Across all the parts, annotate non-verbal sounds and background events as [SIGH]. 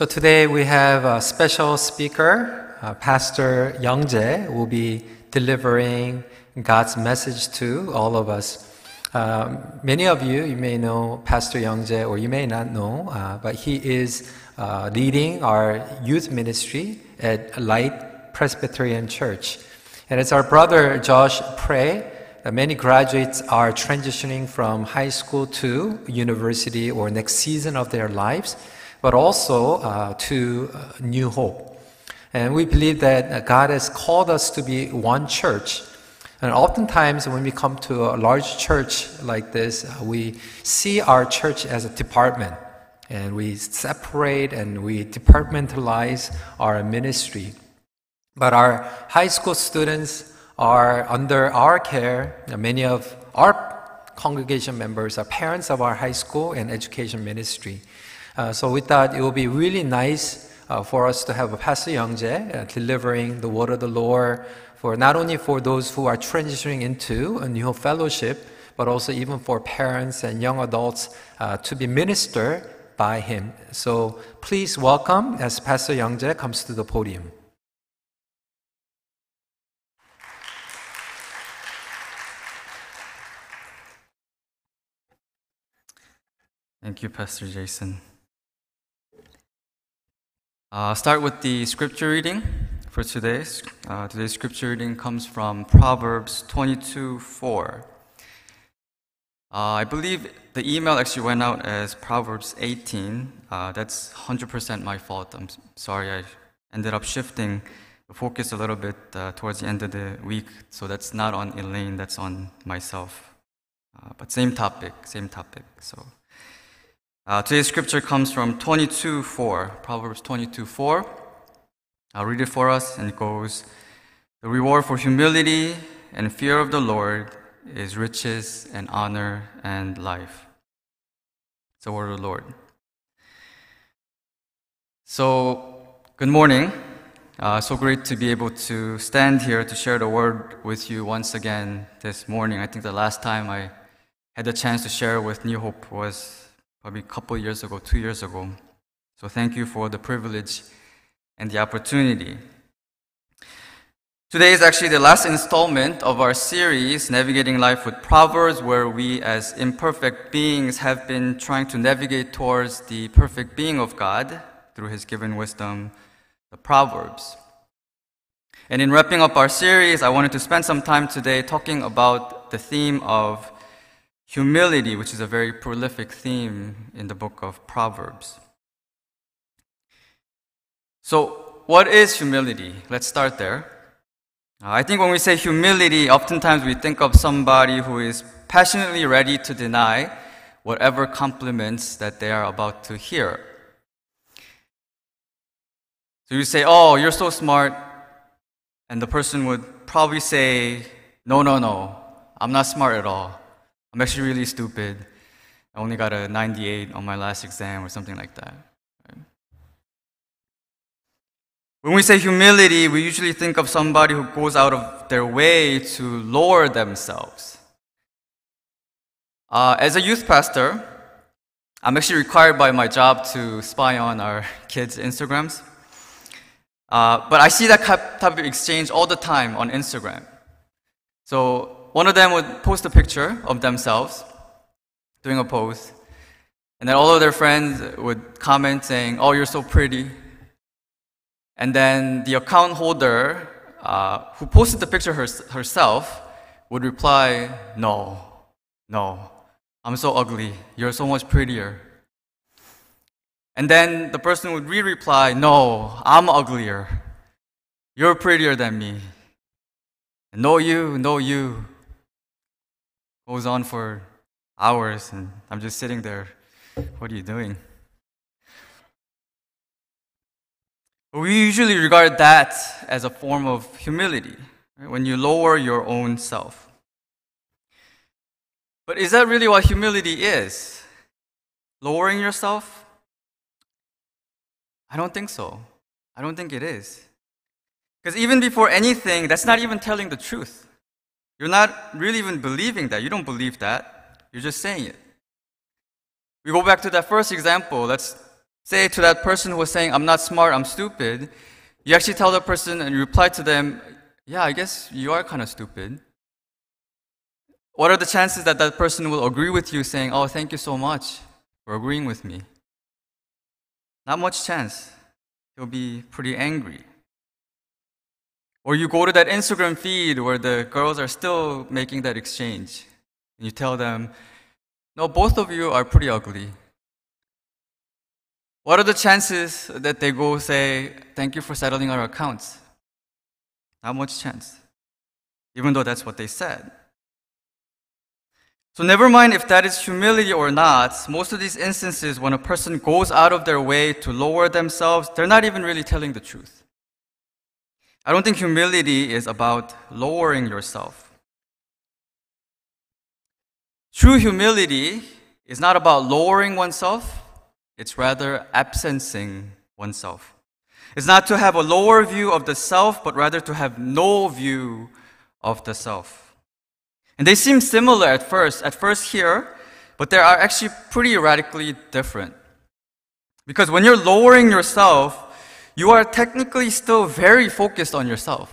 So today we have a special speaker, uh, Pastor Youngjae will be delivering God's message to all of us. Um, many of you, you may know Pastor Youngjae or you may not know, uh, but he is uh, leading our youth ministry at Light Presbyterian Church. And as our brother Josh pray, that many graduates are transitioning from high school to university or next season of their lives but also uh, to uh, New Hope. And we believe that God has called us to be one church. And oftentimes, when we come to a large church like this, uh, we see our church as a department. And we separate and we departmentalize our ministry. But our high school students are under our care. Many of our congregation members are parents of our high school and education ministry. Uh, so we thought it would be really nice uh, for us to have a Pastor Youngjae uh, delivering the word of the Lord for not only for those who are transitioning into a new fellowship, but also even for parents and young adults uh, to be ministered by him. So please welcome as Pastor Youngjae comes to the podium. Thank you, Pastor Jason. Uh, start with the scripture reading for today. Uh, today's scripture reading comes from Proverbs 22 4. Uh, I believe the email actually went out as Proverbs 18. Uh, that's 100% my fault. I'm sorry. I ended up shifting the focus a little bit uh, towards the end of the week. So that's not on Elaine, that's on myself. Uh, but same topic, same topic. So uh, today's scripture comes from 22 4, Proverbs 22 4. I'll read it for us, and it goes The reward for humility and fear of the Lord is riches and honor and life. It's the word of the Lord. So, good morning. Uh, so great to be able to stand here to share the word with you once again this morning. I think the last time I had the chance to share with New Hope was probably a couple years ago, two years ago. So thank you for the privilege and the opportunity. Today is actually the last installment of our series, Navigating Life with Proverbs, where we as imperfect beings have been trying to navigate towards the perfect being of God through His given wisdom, the Proverbs. And in wrapping up our series, I wanted to spend some time today talking about the theme of humility, which is a very prolific theme in the book of Proverbs. So, what is humility? Let's start there. Uh, I think when we say humility, oftentimes we think of somebody who is passionately ready to deny whatever compliments that they are about to hear. So you say, Oh, you're so smart. And the person would probably say, No, no, no, I'm not smart at all. I'm actually really stupid. I only got a 98 on my last exam or something like that. When we say humility, we usually think of somebody who goes out of their way to lower themselves. Uh, as a youth pastor, I'm actually required by my job to spy on our [LAUGHS] kids' Instagrams. Uh, but I see that type of exchange all the time on Instagram. So one of them would post a picture of themselves doing a pose, and then all of their friends would comment saying, Oh, you're so pretty. And then the account holder uh, who posted the picture her- herself would reply, No, no, I'm so ugly. You're so much prettier. And then the person would re reply, No, I'm uglier. You're prettier than me. No, you, no, you goes on for hours, and I'm just sitting there. What are you doing? We usually regard that as a form of humility, right? when you lower your own self. But is that really what humility is? Lowering yourself? I don't think so. I don't think it is. Because even before anything, that's not even telling the truth. You're not really even believing that. You don't believe that. You're just saying it. We go back to that first example. Let's say to that person who was saying, I'm not smart, I'm stupid, you actually tell the person and you reply to them, Yeah, I guess you are kind of stupid. What are the chances that that person will agree with you saying, Oh, thank you so much for agreeing with me? Not much chance. He'll be pretty angry. Or you go to that Instagram feed where the girls are still making that exchange. And you tell them, No, both of you are pretty ugly. What are the chances that they go say, Thank you for settling our accounts? Not much chance, even though that's what they said. So, never mind if that is humility or not, most of these instances, when a person goes out of their way to lower themselves, they're not even really telling the truth. I don't think humility is about lowering yourself. True humility is not about lowering oneself, it's rather absencing oneself. It's not to have a lower view of the self, but rather to have no view of the self. And they seem similar at first, at first here, but they are actually pretty radically different. Because when you're lowering yourself, you are technically still very focused on yourself.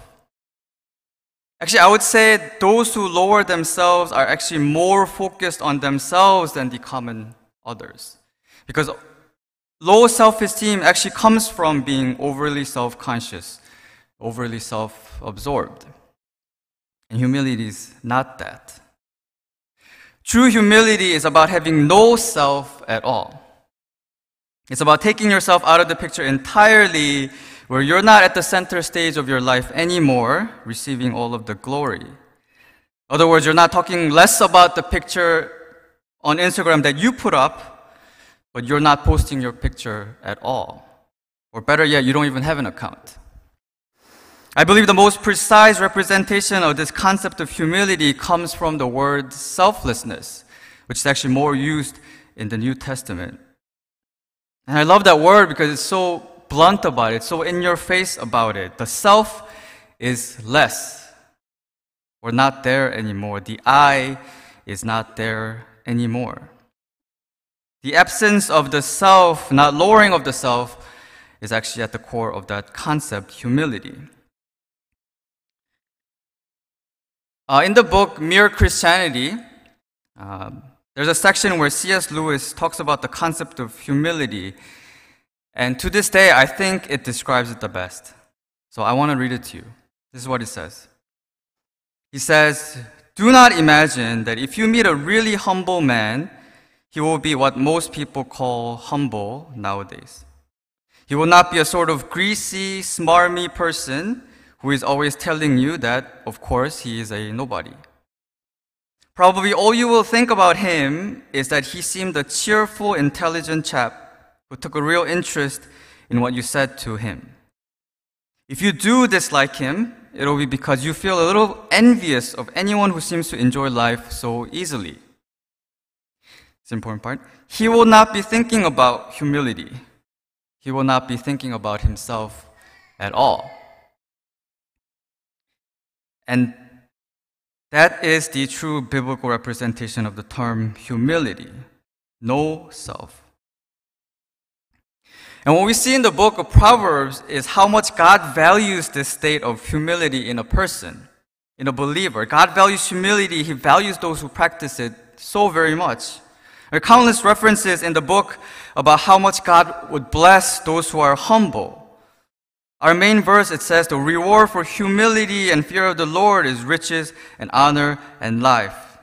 Actually, I would say those who lower themselves are actually more focused on themselves than the common others. Because Low self esteem actually comes from being overly self conscious, overly self absorbed. And humility is not that. True humility is about having no self at all. It's about taking yourself out of the picture entirely, where you're not at the center stage of your life anymore, receiving all of the glory. In other words, you're not talking less about the picture on Instagram that you put up, but you're not posting your picture at all. Or better yet, you don't even have an account. I believe the most precise representation of this concept of humility comes from the word selflessness, which is actually more used in the New Testament. And I love that word because it's so blunt about it, so in your face about it. The self is less or not there anymore. The I is not there anymore. The absence of the self, not lowering of the self, is actually at the core of that concept, humility. Uh, in the book Mere Christianity, um, there's a section where C.S. Lewis talks about the concept of humility. And to this day, I think it describes it the best. So I want to read it to you. This is what he says. He says, Do not imagine that if you meet a really humble man, he will be what most people call humble nowadays. He will not be a sort of greasy, smarmy person who is always telling you that, of course, he is a nobody. Probably all you will think about him is that he seemed a cheerful, intelligent chap who took a real interest in what you said to him. If you do dislike him, it'll be because you feel a little envious of anyone who seems to enjoy life so easily. It's an important part. He will not be thinking about humility. He will not be thinking about himself at all. And that is the true biblical representation of the term humility no self. And what we see in the book of Proverbs is how much God values this state of humility in a person, in a believer. God values humility, He values those who practice it so very much. There are countless references in the book about how much God would bless those who are humble. Our main verse, it says, the reward for humility and fear of the Lord is riches and honor and life.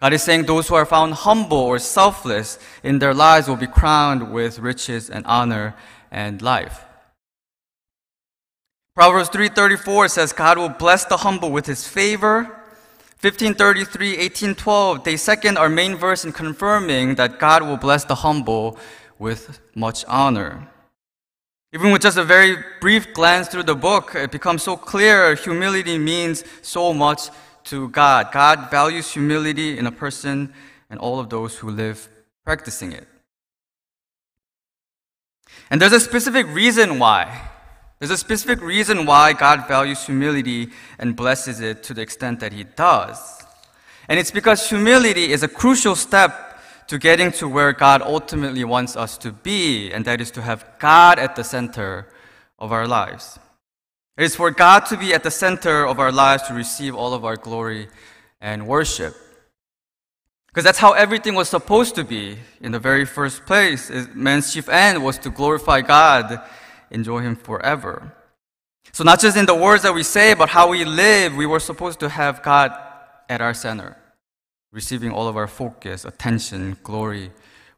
God is saying those who are found humble or selfless in their lives will be crowned with riches and honor and life. Proverbs 3:34 says God will bless the humble with his favor 1533, 1812, they second our main verse in confirming that God will bless the humble with much honor. Even with just a very brief glance through the book, it becomes so clear humility means so much to God. God values humility in a person and all of those who live practicing it. And there's a specific reason why there's a specific reason why God values humility and blesses it to the extent that He does. And it's because humility is a crucial step to getting to where God ultimately wants us to be, and that is to have God at the center of our lives. It is for God to be at the center of our lives to receive all of our glory and worship. Because that's how everything was supposed to be in the very first place. Man's chief end was to glorify God, enjoy Him forever. So, not just in the words that we say, but how we live, we were supposed to have God at our center, receiving all of our focus, attention, glory,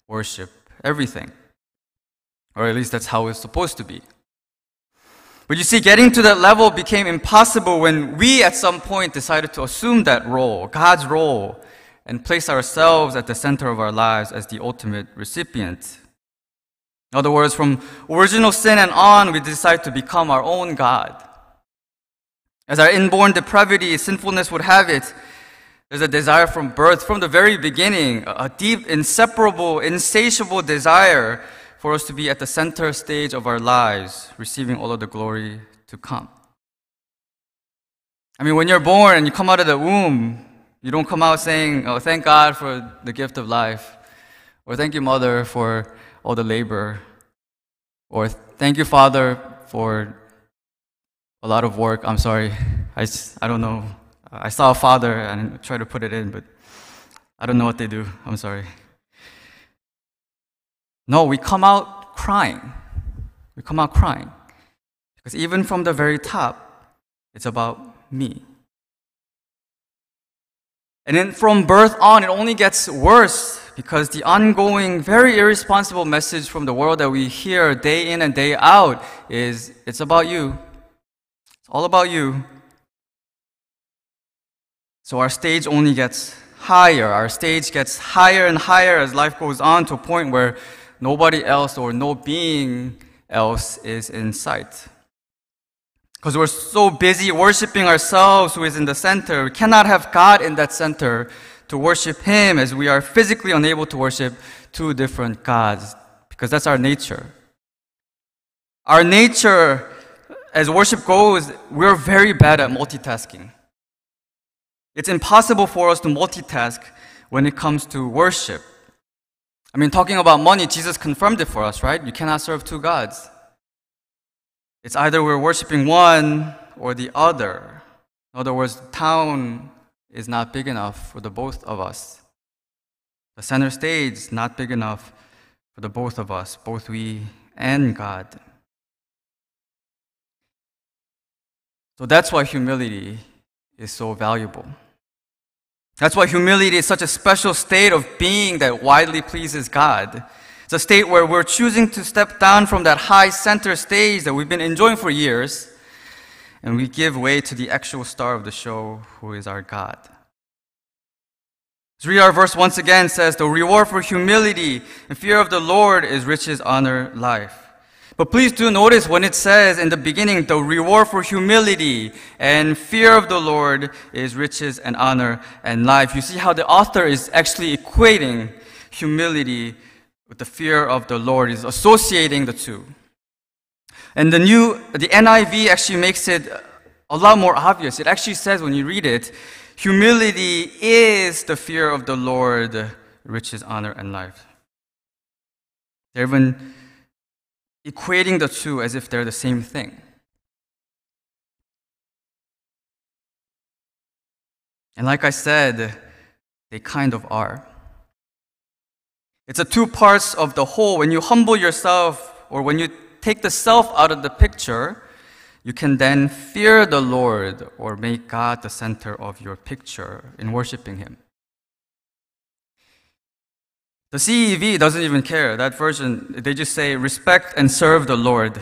worship, everything. Or at least that's how it's supposed to be. But you see, getting to that level became impossible when we at some point decided to assume that role, God's role, and place ourselves at the center of our lives as the ultimate recipient. In other words, from original sin and on, we decide to become our own God. As our inborn depravity, sinfulness would have it, there's a desire from birth, from the very beginning, a deep, inseparable, insatiable desire for us to be at the center stage of our lives, receiving all of the glory to come. I mean, when you're born and you come out of the womb, you don't come out saying, Oh, thank God for the gift of life, or thank you, Mother, for all the labor, or thank you, Father, for a lot of work. I'm sorry. I, I don't know. I saw a father and tried to put it in, but I don't know what they do. I'm sorry. No, we come out crying. We come out crying. Because even from the very top, it's about me. And then from birth on, it only gets worse because the ongoing, very irresponsible message from the world that we hear day in and day out is it's about you. It's all about you. So our stage only gets higher. Our stage gets higher and higher as life goes on to a point where nobody else or no being else is in sight. Because we're so busy worshiping ourselves who is in the center, we cannot have God in that center to worship Him as we are physically unable to worship two different gods, because that's our nature. Our nature, as worship goes, we're very bad at multitasking. It's impossible for us to multitask when it comes to worship. I mean, talking about money, Jesus confirmed it for us, right? You cannot serve two gods. It's either we're worshiping one or the other. In other words, the town is not big enough for the both of us. The center stage is not big enough for the both of us, both we and God. So that's why humility is so valuable. That's why humility is such a special state of being that widely pleases God. It's a state where we're choosing to step down from that high center stage that we've been enjoying for years, and we give way to the actual star of the show, who is our God. Let's read our verse once again says, The reward for humility and fear of the Lord is riches, honor, life. But please do notice when it says in the beginning, the reward for humility and fear of the Lord is riches and honor and life. You see how the author is actually equating humility with the fear of the Lord, is associating the two. And the new, the NIV actually makes it a lot more obvious. It actually says when you read it, humility is the fear of the Lord, riches, honor, and life. Even equating the two as if they're the same thing. And like I said, they kind of are. It's a two parts of the whole. When you humble yourself, or when you take the self out of the picture, you can then fear the Lord or make God the center of your picture in worshiping Him. The CEV doesn't even care. That version, they just say, respect and serve the Lord.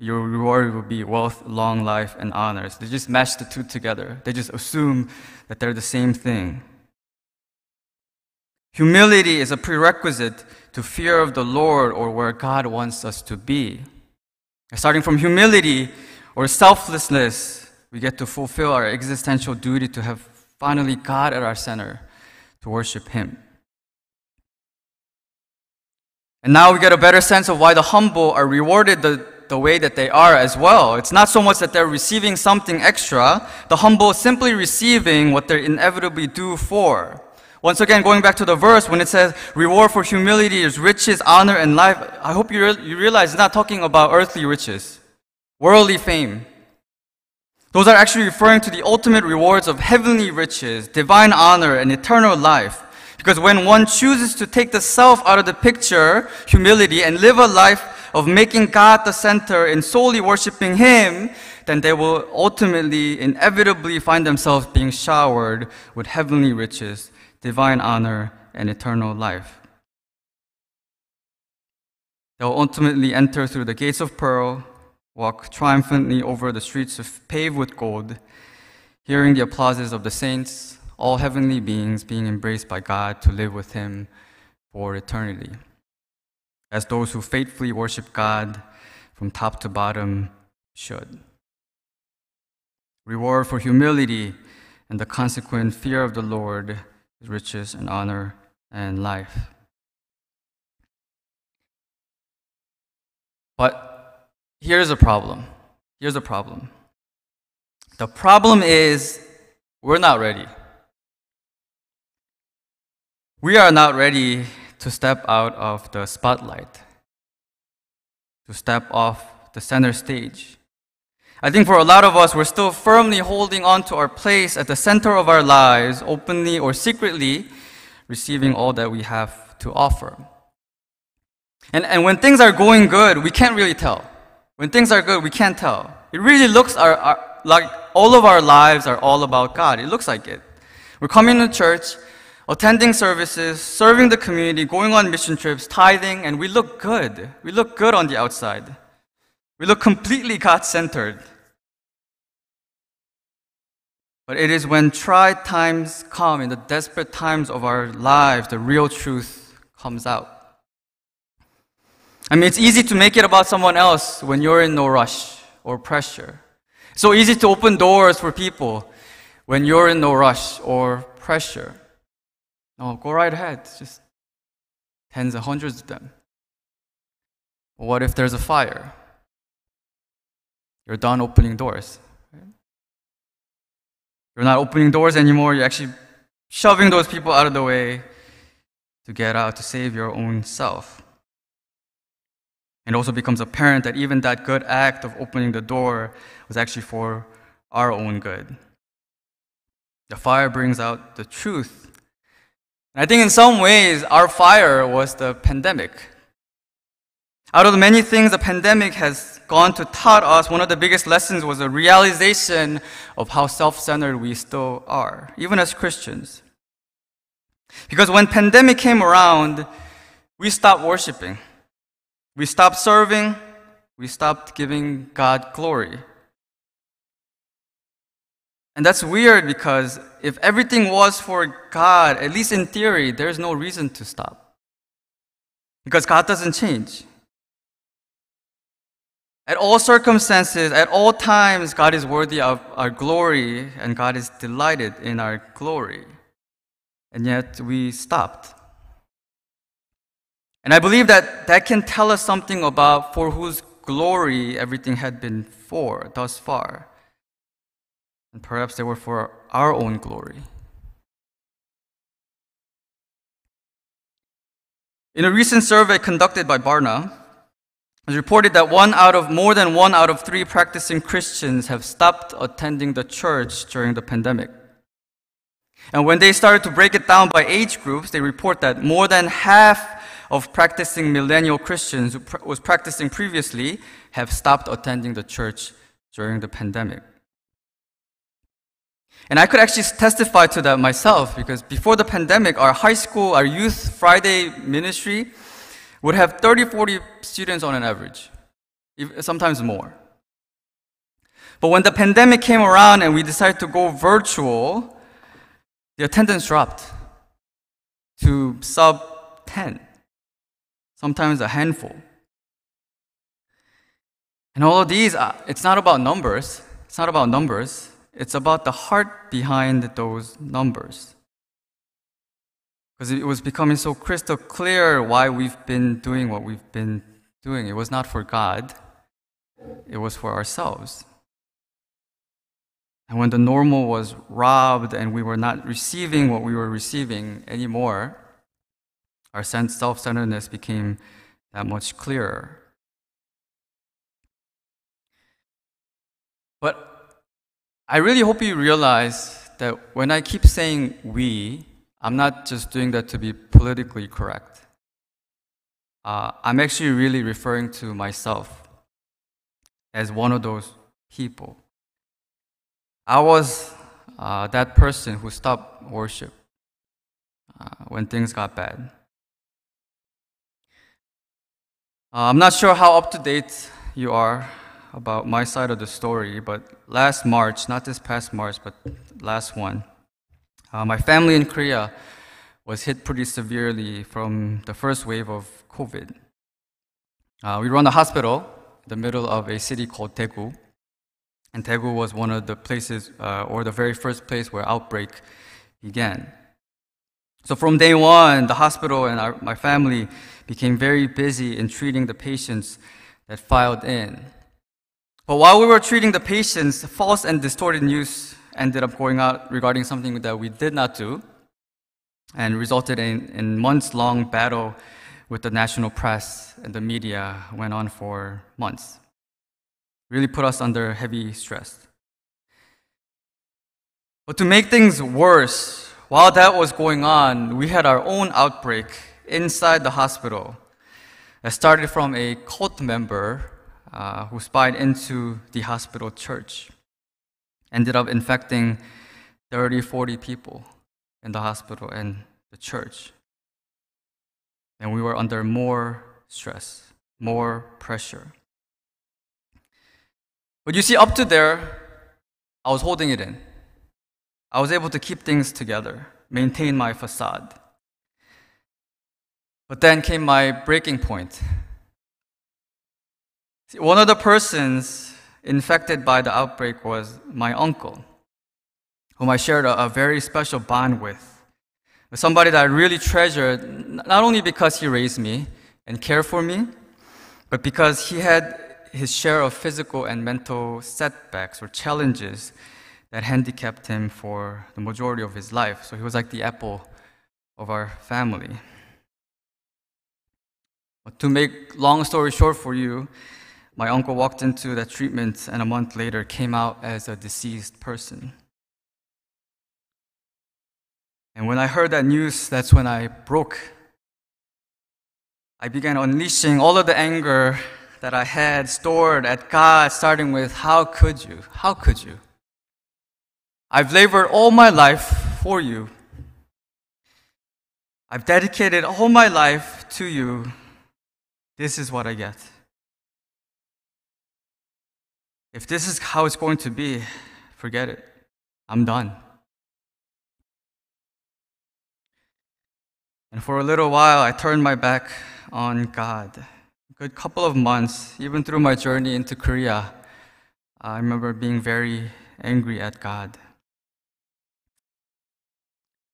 Your reward will be wealth, long life, and honors. They just mash the two together. They just assume that they're the same thing. Humility is a prerequisite to fear of the Lord or where God wants us to be. Starting from humility or selflessness, we get to fulfill our existential duty to have finally God at our center, to worship Him. And now we get a better sense of why the humble are rewarded the, the way that they are as well. It's not so much that they're receiving something extra, the humble simply receiving what they're inevitably due for. Once again, going back to the verse, when it says reward for humility is riches, honor, and life, I hope you, re- you realize it's not talking about earthly riches, worldly fame. Those are actually referring to the ultimate rewards of heavenly riches, divine honor, and eternal life. Because when one chooses to take the self out of the picture, humility, and live a life of making God the center and solely worshiping Him, then they will ultimately, inevitably find themselves being showered with heavenly riches divine honor, and eternal life. They'll ultimately enter through the gates of pearl, walk triumphantly over the streets paved with gold, hearing the applauses of the saints, all heavenly beings being embraced by God to live with Him for eternity. As those who faithfully worship God from top to bottom should. Reward for humility and the consequent fear of the Lord is riches and honor and life. But here's a problem. Here's a problem. The problem is we're not ready. We are not ready to step out of the spotlight, to step off the center stage. I think for a lot of us, we're still firmly holding on to our place at the center of our lives, openly or secretly, receiving all that we have to offer. And, and when things are going good, we can't really tell. When things are good, we can't tell. It really looks our, our, like all of our lives are all about God. It looks like it. We're coming to church, attending services, serving the community, going on mission trips, tithing, and we look good. We look good on the outside. We look completely God centered. But it is when tried times come, in the desperate times of our lives, the real truth comes out. I mean, it's easy to make it about someone else when you're in no rush or pressure. so easy to open doors for people when you're in no rush or pressure. No, go right ahead. Just tens and hundreds of them. What if there's a fire? You're done opening doors. You're not opening doors anymore. You're actually shoving those people out of the way to get out, to save your own self. It also becomes apparent that even that good act of opening the door was actually for our own good. The fire brings out the truth. I think in some ways, our fire was the pandemic. Out of the many things the pandemic has gone to taught us, one of the biggest lessons was a realization of how self-centered we still are, even as Christians. Because when pandemic came around, we stopped worshiping. We stopped serving. We stopped giving God glory. And that's weird because if everything was for God, at least in theory, there's no reason to stop. Because God doesn't change. At all circumstances, at all times, God is worthy of our glory and God is delighted in our glory. And yet we stopped. And I believe that that can tell us something about for whose glory everything had been for thus far. And perhaps they were for our own glory. In a recent survey conducted by Barna, it was reported that one out of more than one out of three practicing Christians have stopped attending the church during the pandemic. And when they started to break it down by age groups, they report that more than half of practicing millennial Christians who was practicing previously have stopped attending the church during the pandemic. And I could actually testify to that myself because before the pandemic, our high school, our youth Friday ministry would have 30, 40 students on an average, sometimes more. But when the pandemic came around and we decided to go virtual, the attendance dropped to sub 10, sometimes a handful. And all of these, uh, it's not about numbers. It's not about numbers. It's about the heart behind those numbers. Because it was becoming so crystal clear why we've been doing what we've been doing. It was not for God, it was for ourselves. And when the normal was robbed and we were not receiving what we were receiving anymore, our self centeredness became that much clearer. But I really hope you realize that when I keep saying we, I'm not just doing that to be politically correct. Uh, I'm actually really referring to myself as one of those people. I was uh, that person who stopped worship uh, when things got bad. Uh, I'm not sure how up to date you are about my side of the story, but last March, not this past March, but last one, uh, my family in Korea was hit pretty severely from the first wave of COVID. Uh, we run a hospital in the middle of a city called Daegu, and Daegu was one of the places, uh, or the very first place where outbreak began. So from day one, the hospital and our, my family became very busy in treating the patients that filed in. But while we were treating the patients, false and distorted news ended up going out regarding something that we did not do and resulted in, in months long battle with the national press and the media went on for months. Really put us under heavy stress. But to make things worse, while that was going on, we had our own outbreak inside the hospital that started from a cult member uh, who spied into the hospital church. Ended up infecting 30, 40 people in the hospital and the church. And we were under more stress, more pressure. But you see, up to there, I was holding it in. I was able to keep things together, maintain my facade. But then came my breaking point. See, one of the persons infected by the outbreak was my uncle, whom I shared a, a very special bond with. Somebody that I really treasured, not only because he raised me and cared for me, but because he had his share of physical and mental setbacks or challenges that handicapped him for the majority of his life. So he was like the apple of our family. But to make long story short for you, my uncle walked into that treatment and a month later came out as a deceased person. And when I heard that news, that's when I broke. I began unleashing all of the anger that I had stored at God, starting with, How could you? How could you? I've labored all my life for you. I've dedicated all my life to you. This is what I get. If this is how it's going to be, forget it. I'm done. And for a little while, I turned my back on God. A good couple of months, even through my journey into Korea, I remember being very angry at God.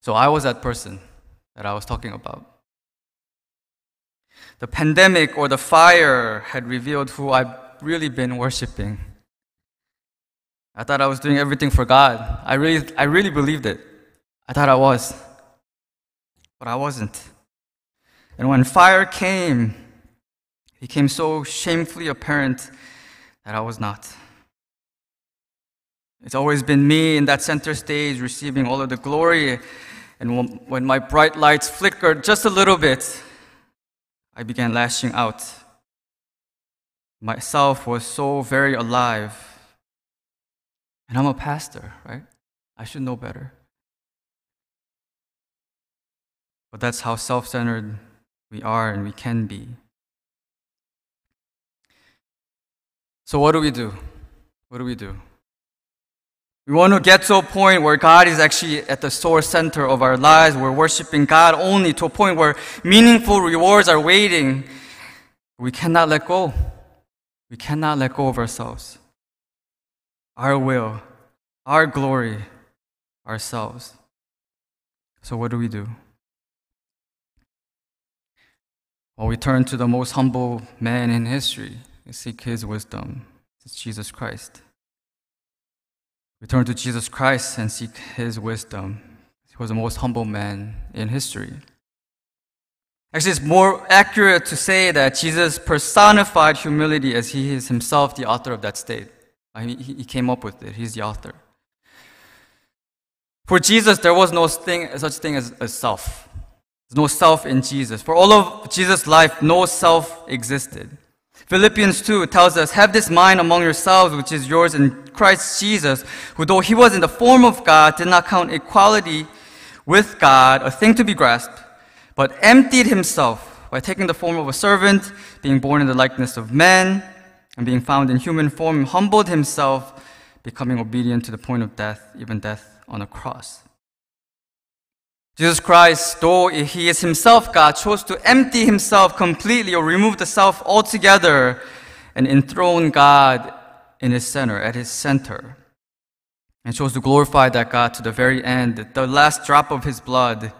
So I was that person that I was talking about. The pandemic or the fire had revealed who I've really been worshiping. I thought I was doing everything for God. I really, I really believed it. I thought I was. But I wasn't. And when fire came, it became so shamefully apparent that I was not. It's always been me in that center stage receiving all of the glory and when my bright lights flickered just a little bit, I began lashing out. Myself was so very alive. And I'm a pastor, right? I should know better. But that's how self centered we are and we can be. So, what do we do? What do we do? We want to get to a point where God is actually at the source center of our lives. We're worshiping God only to a point where meaningful rewards are waiting. We cannot let go. We cannot let go of ourselves, our will, our glory, ourselves. So, what do we do? Well, we turn to the most humble man in history. We seek his wisdom. It's Jesus Christ. We turn to Jesus Christ and seek his wisdom. He was the most humble man in history. Actually, it's more accurate to say that Jesus personified humility as he is himself the author of that state. Uh, mean, he came up with it, he's the author. For Jesus, there was no thing, such thing as, as self. There's no self in Jesus. For all of Jesus' life, no self existed. Philippians 2 tells us, Have this mind among yourselves, which is yours in Christ Jesus, who though he was in the form of God, did not count equality with God a thing to be grasped but emptied himself by taking the form of a servant, being born in the likeness of men, and being found in human form, humbled himself, becoming obedient to the point of death, even death on a cross. Jesus Christ, though he is himself God, chose to empty himself completely or remove the self altogether and enthrone God in his center, at his center. And chose to glorify that God to the very end, the last drop of his blood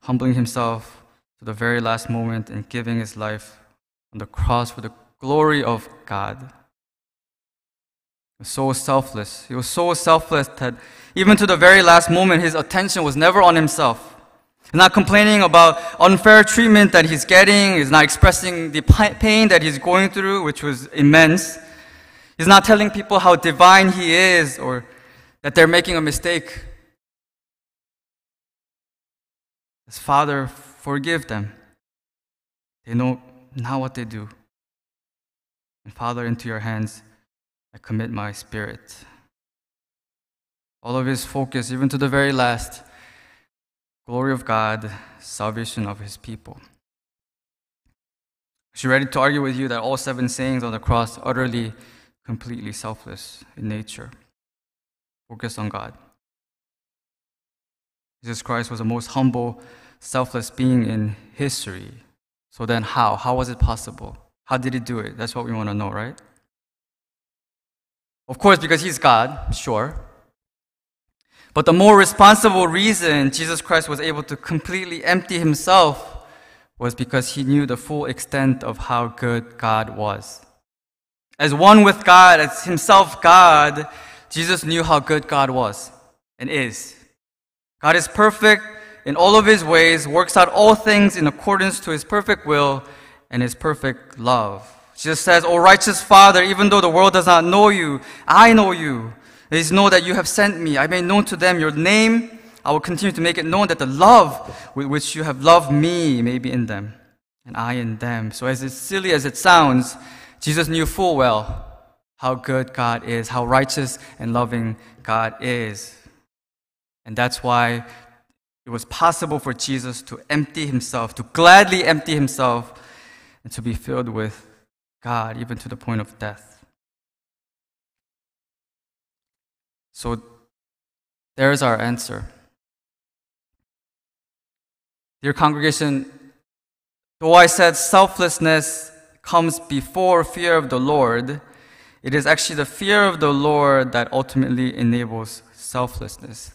humbling himself to the very last moment and giving his life on the cross for the glory of God. He was so selfless. He was so selfless that even to the very last moment, his attention was never on himself. He's not complaining about unfair treatment that he's getting. He's not expressing the pain that he's going through, which was immense. He's not telling people how divine he is or that they're making a mistake. His Father, forgive them. They know not what they do. And Father, into your hands I commit my spirit. All of his focus, even to the very last, glory of God, salvation of his people. She ready to argue with you that all seven sayings on the cross utterly, completely selfless in nature? Focus on God. Jesus Christ was the most humble, selfless being in history. So then, how? How was it possible? How did he do it? That's what we want to know, right? Of course, because he's God, sure. But the more responsible reason Jesus Christ was able to completely empty himself was because he knew the full extent of how good God was. As one with God, as himself God, Jesus knew how good God was and is. God is perfect in all of his ways, works out all things in accordance to his perfect will and his perfect love. Jesus says, O righteous Father, even though the world does not know you, I know you. They know that you have sent me. I made known to them your name. I will continue to make it known that the love with which you have loved me may be in them, and I in them. So, as silly as it sounds, Jesus knew full well how good God is, how righteous and loving God is. And that's why it was possible for Jesus to empty himself, to gladly empty himself, and to be filled with God, even to the point of death. So there's our answer. Dear congregation, though I said selflessness comes before fear of the Lord, it is actually the fear of the Lord that ultimately enables selflessness.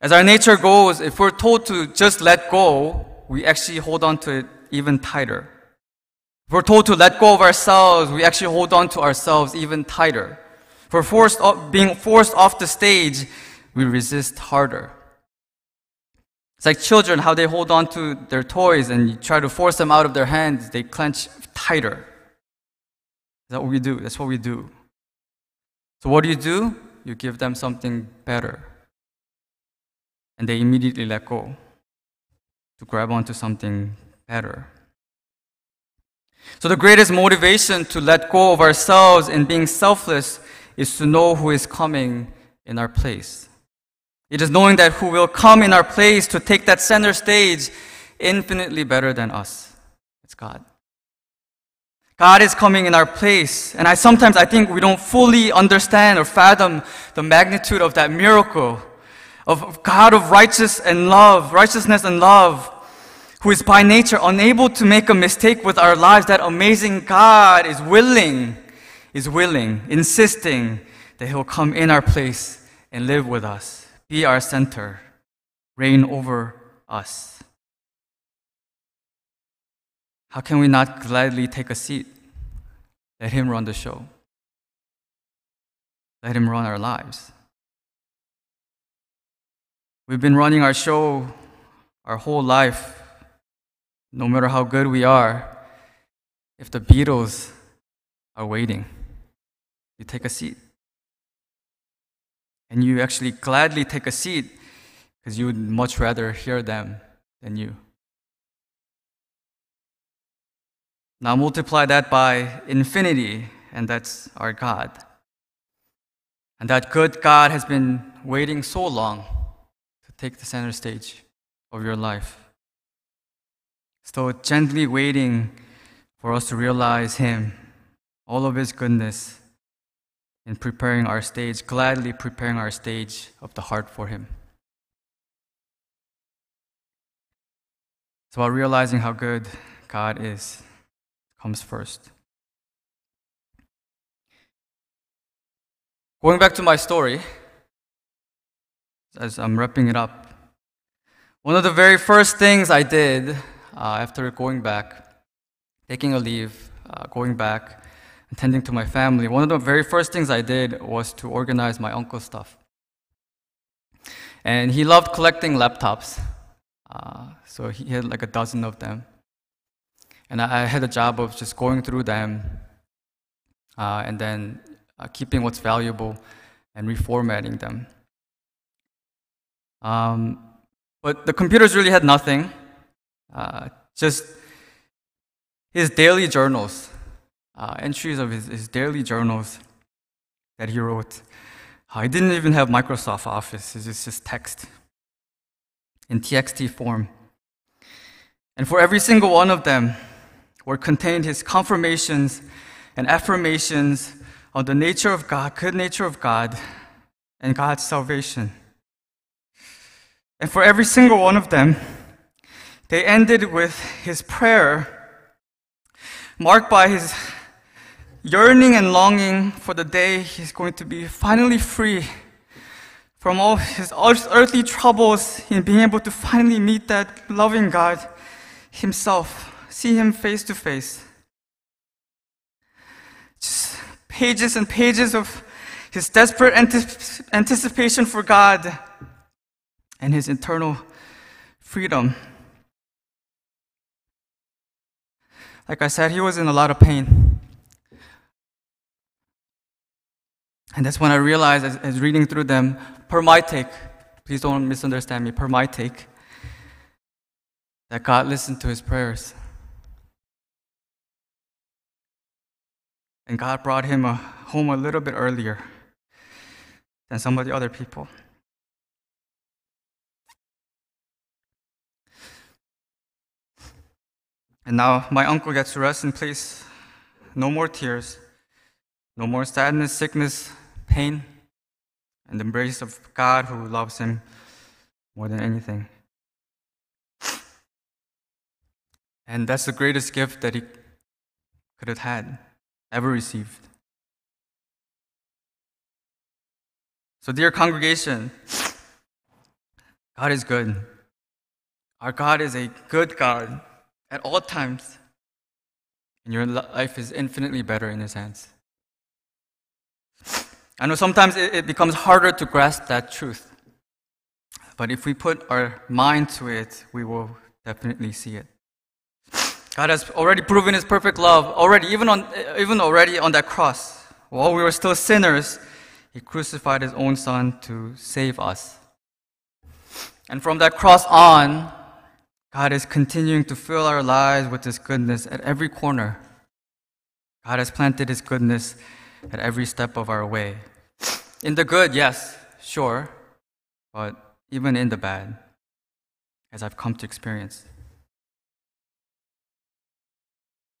As our nature goes, if we're told to just let go, we actually hold on to it even tighter. If we're told to let go of ourselves, we actually hold on to ourselves even tighter. If we're forced off, being forced off the stage, we resist harder. It's like children, how they hold on to their toys and you try to force them out of their hands, they clench tighter. Is that what we do? That's what we do. So, what do you do? You give them something better and they immediately let go to grab onto something So, the greatest motivation to let go of ourselves and being selfless is to know who is coming in our place. It is knowing that who will come in our place to take that center stage infinitely better than us. It's God. God is coming in our place. And I sometimes I think we don't fully understand or fathom the magnitude of that miracle of God of righteous and love, righteousness and love, who is by nature unable to make a mistake with our lives, that amazing God is willing, is willing, insisting that He'll come in our place and live with us, be our center, reign over us. How can we not gladly take a seat? Let Him run the show. let Him run our lives. We've been running our show our whole life, no matter how good we are. If the Beatles are waiting, you take a seat. And you actually gladly take a seat because you would much rather hear them than you. Now multiply that by infinity, and that's our God. And that good God has been waiting so long to take the center stage of your life. So gently waiting for us to realize Him, all of His goodness, in preparing our stage, gladly preparing our stage of the heart for Him. So, while realizing how good God is comes first. Going back to my story, as I'm wrapping it up, one of the very first things I did after going back, taking a leave, uh, going back, attending to my family, one of the very first things I did was to organize my uncle's stuff. And he loved collecting laptops. Uh, so he had like a dozen of them. And I, I had the job of just going through them uh, and then uh, keeping what's valuable and reformatting them. Um, but the computers really had nothing, uh, just his daily journals, uh, entries of his, his, daily journals that he wrote. Uh, he didn't even have Microsoft Office, it's just text in TXT form. And for every single one of them were contained his confirmations and affirmations on the nature of God, good nature of God, and God's salvation. And for every single one of them, they ended with his prayer, marked by his yearning and longing for the day he's going to be finally free from all his earthly troubles in being able to finally meet that loving God himself, see him face to face. Just pages and pages of his desperate anticipation for God and his eternal freedom. Like I said, he was in a lot of pain. And that's when I realized, as, as reading through them, per my take, please don't misunderstand me, per my take, that God listened to his prayers. And God brought him home a little bit earlier than some of the other people. And now my uncle gets to rest in peace. No more tears, no more sadness, sickness, pain and the embrace of God who loves him more than anything. And that's the greatest gift that he could have had, ever received. So, dear congregation, God is good. Our God is a good God at all times, and your life is infinitely better in His hands. I know sometimes it, becomes harder to grasp that truth. But if we put our mind to it, we will definitely see it. God has already proven his perfect love already, even on even already on that cross. While we were still sinners, he crucified his own son to save us. And from that cross on, God is continuing to fill our lives with his goodness at every corner. God has planted his goodness at every step of our way. In the good, yes, sure, but even in the bad, as I've come to experience.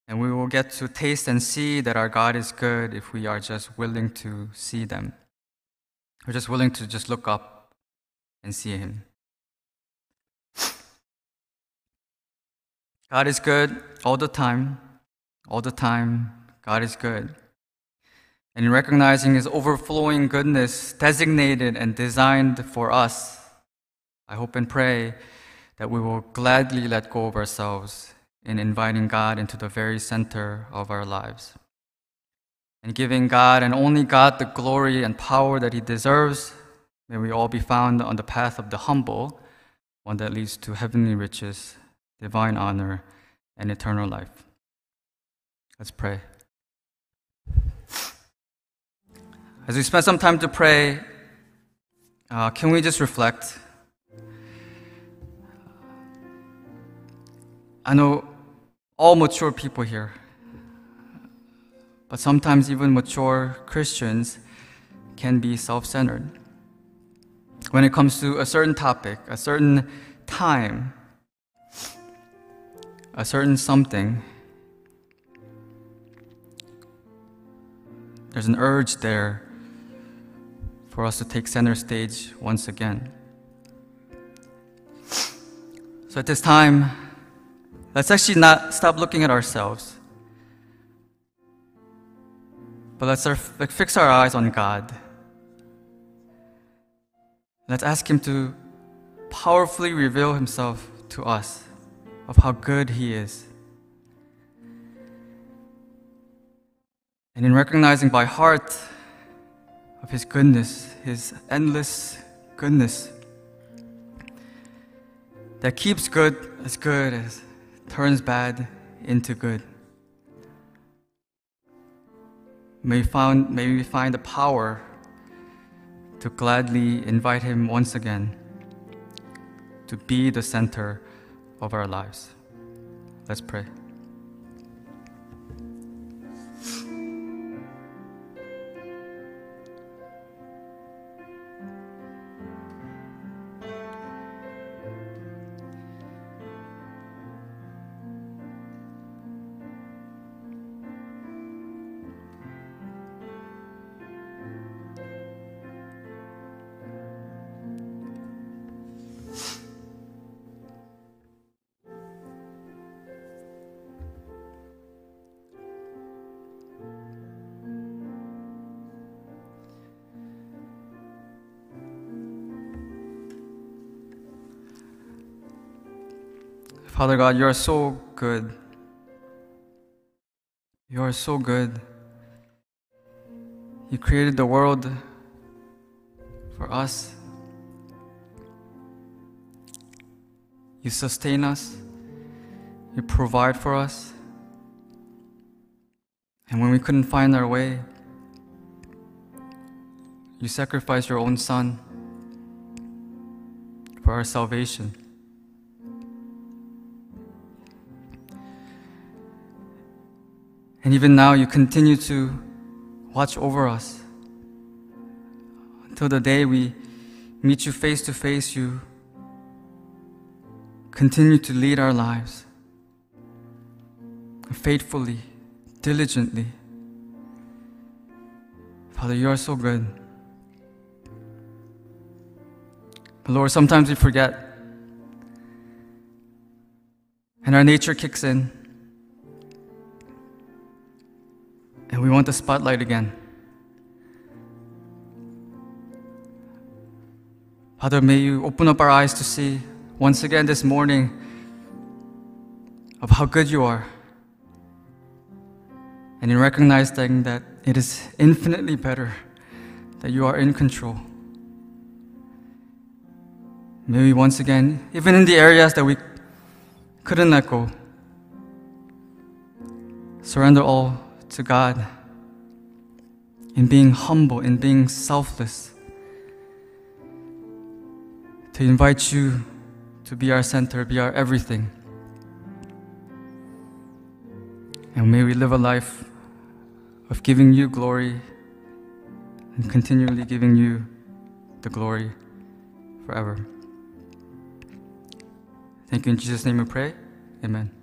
And we will get to taste and see that our God is good if we are just willing to see them. We're just willing to just look up and see Him. God is good all the time. All the time, God is good and in recognizing His overflowing goodness designated and designed for us, I hope and pray that we will gladly let go of ourselves in inviting God into the very center of our lives. and giving God and only God the glory and power that He deserves. May we all be found on the path of the humble, one that leads to heavenly riches, divine honor, and eternal life. Let's pray. As we spend some time to pray, uh, can we just reflect? I know all mature people here but sometimes even mature Christians can be self centered. When it comes to a certain topic, a certain time, a certain something, there's an urge there for us to take center stage once again. So at this time, let's actually not stop looking at ourselves but let's fix our eyes on God. Let's ask Him to powerfully reveal Himself to us of how good He is. And in recognizing by heart of His goodness, His endless goodness, that keeps good as good as turns bad into good. May, found, may we find the power to gladly invite Him once again to be the center of our lives. Let's pray. Father God, you are so good. You are so good. You created the world for us. You sustain us. You provide for us. And when we couldn't find our way, you sacrificed your own son for our salvation. And even now, you continue to watch over us. Until the day we meet you face to face, you continue to lead our lives faithfully, diligently. Father, you are so good. But Lord, sometimes we forget. And our nature kicks in. We want the spotlight again. Father, may you open up our eyes to see once again this morning of how good you are. And in recognizing that it is infinitely better that you are in control. May we once again, even in the areas that we couldn't let go, surrender all to God, in being humble, in being selfless, to invite you to be our center, be our everything. And may we live a life of giving you glory and continually giving you the glory forever. Thank you. In Jesus' name we pray. Amen.